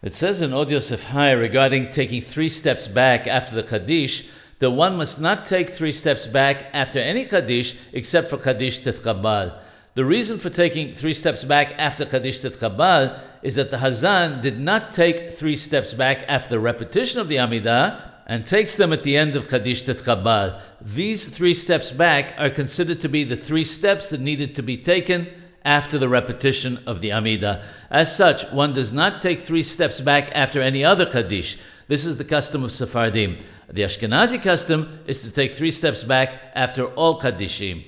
It says in Od Yosef Hai regarding taking three steps back after the Kaddish that one must not take three steps back after any Kaddish except for Kaddish Tithkabal. The reason for taking three steps back after Kaddish Tithkabal is that the Hazan did not take three steps back after the repetition of the Amidah and takes them at the end of Kaddish Tithkabal. These three steps back are considered to be the three steps that needed to be taken after the repetition of the Amida. As such, one does not take three steps back after any other Kaddish. This is the custom of Sephardim. The Ashkenazi custom is to take three steps back after all Kaddishim.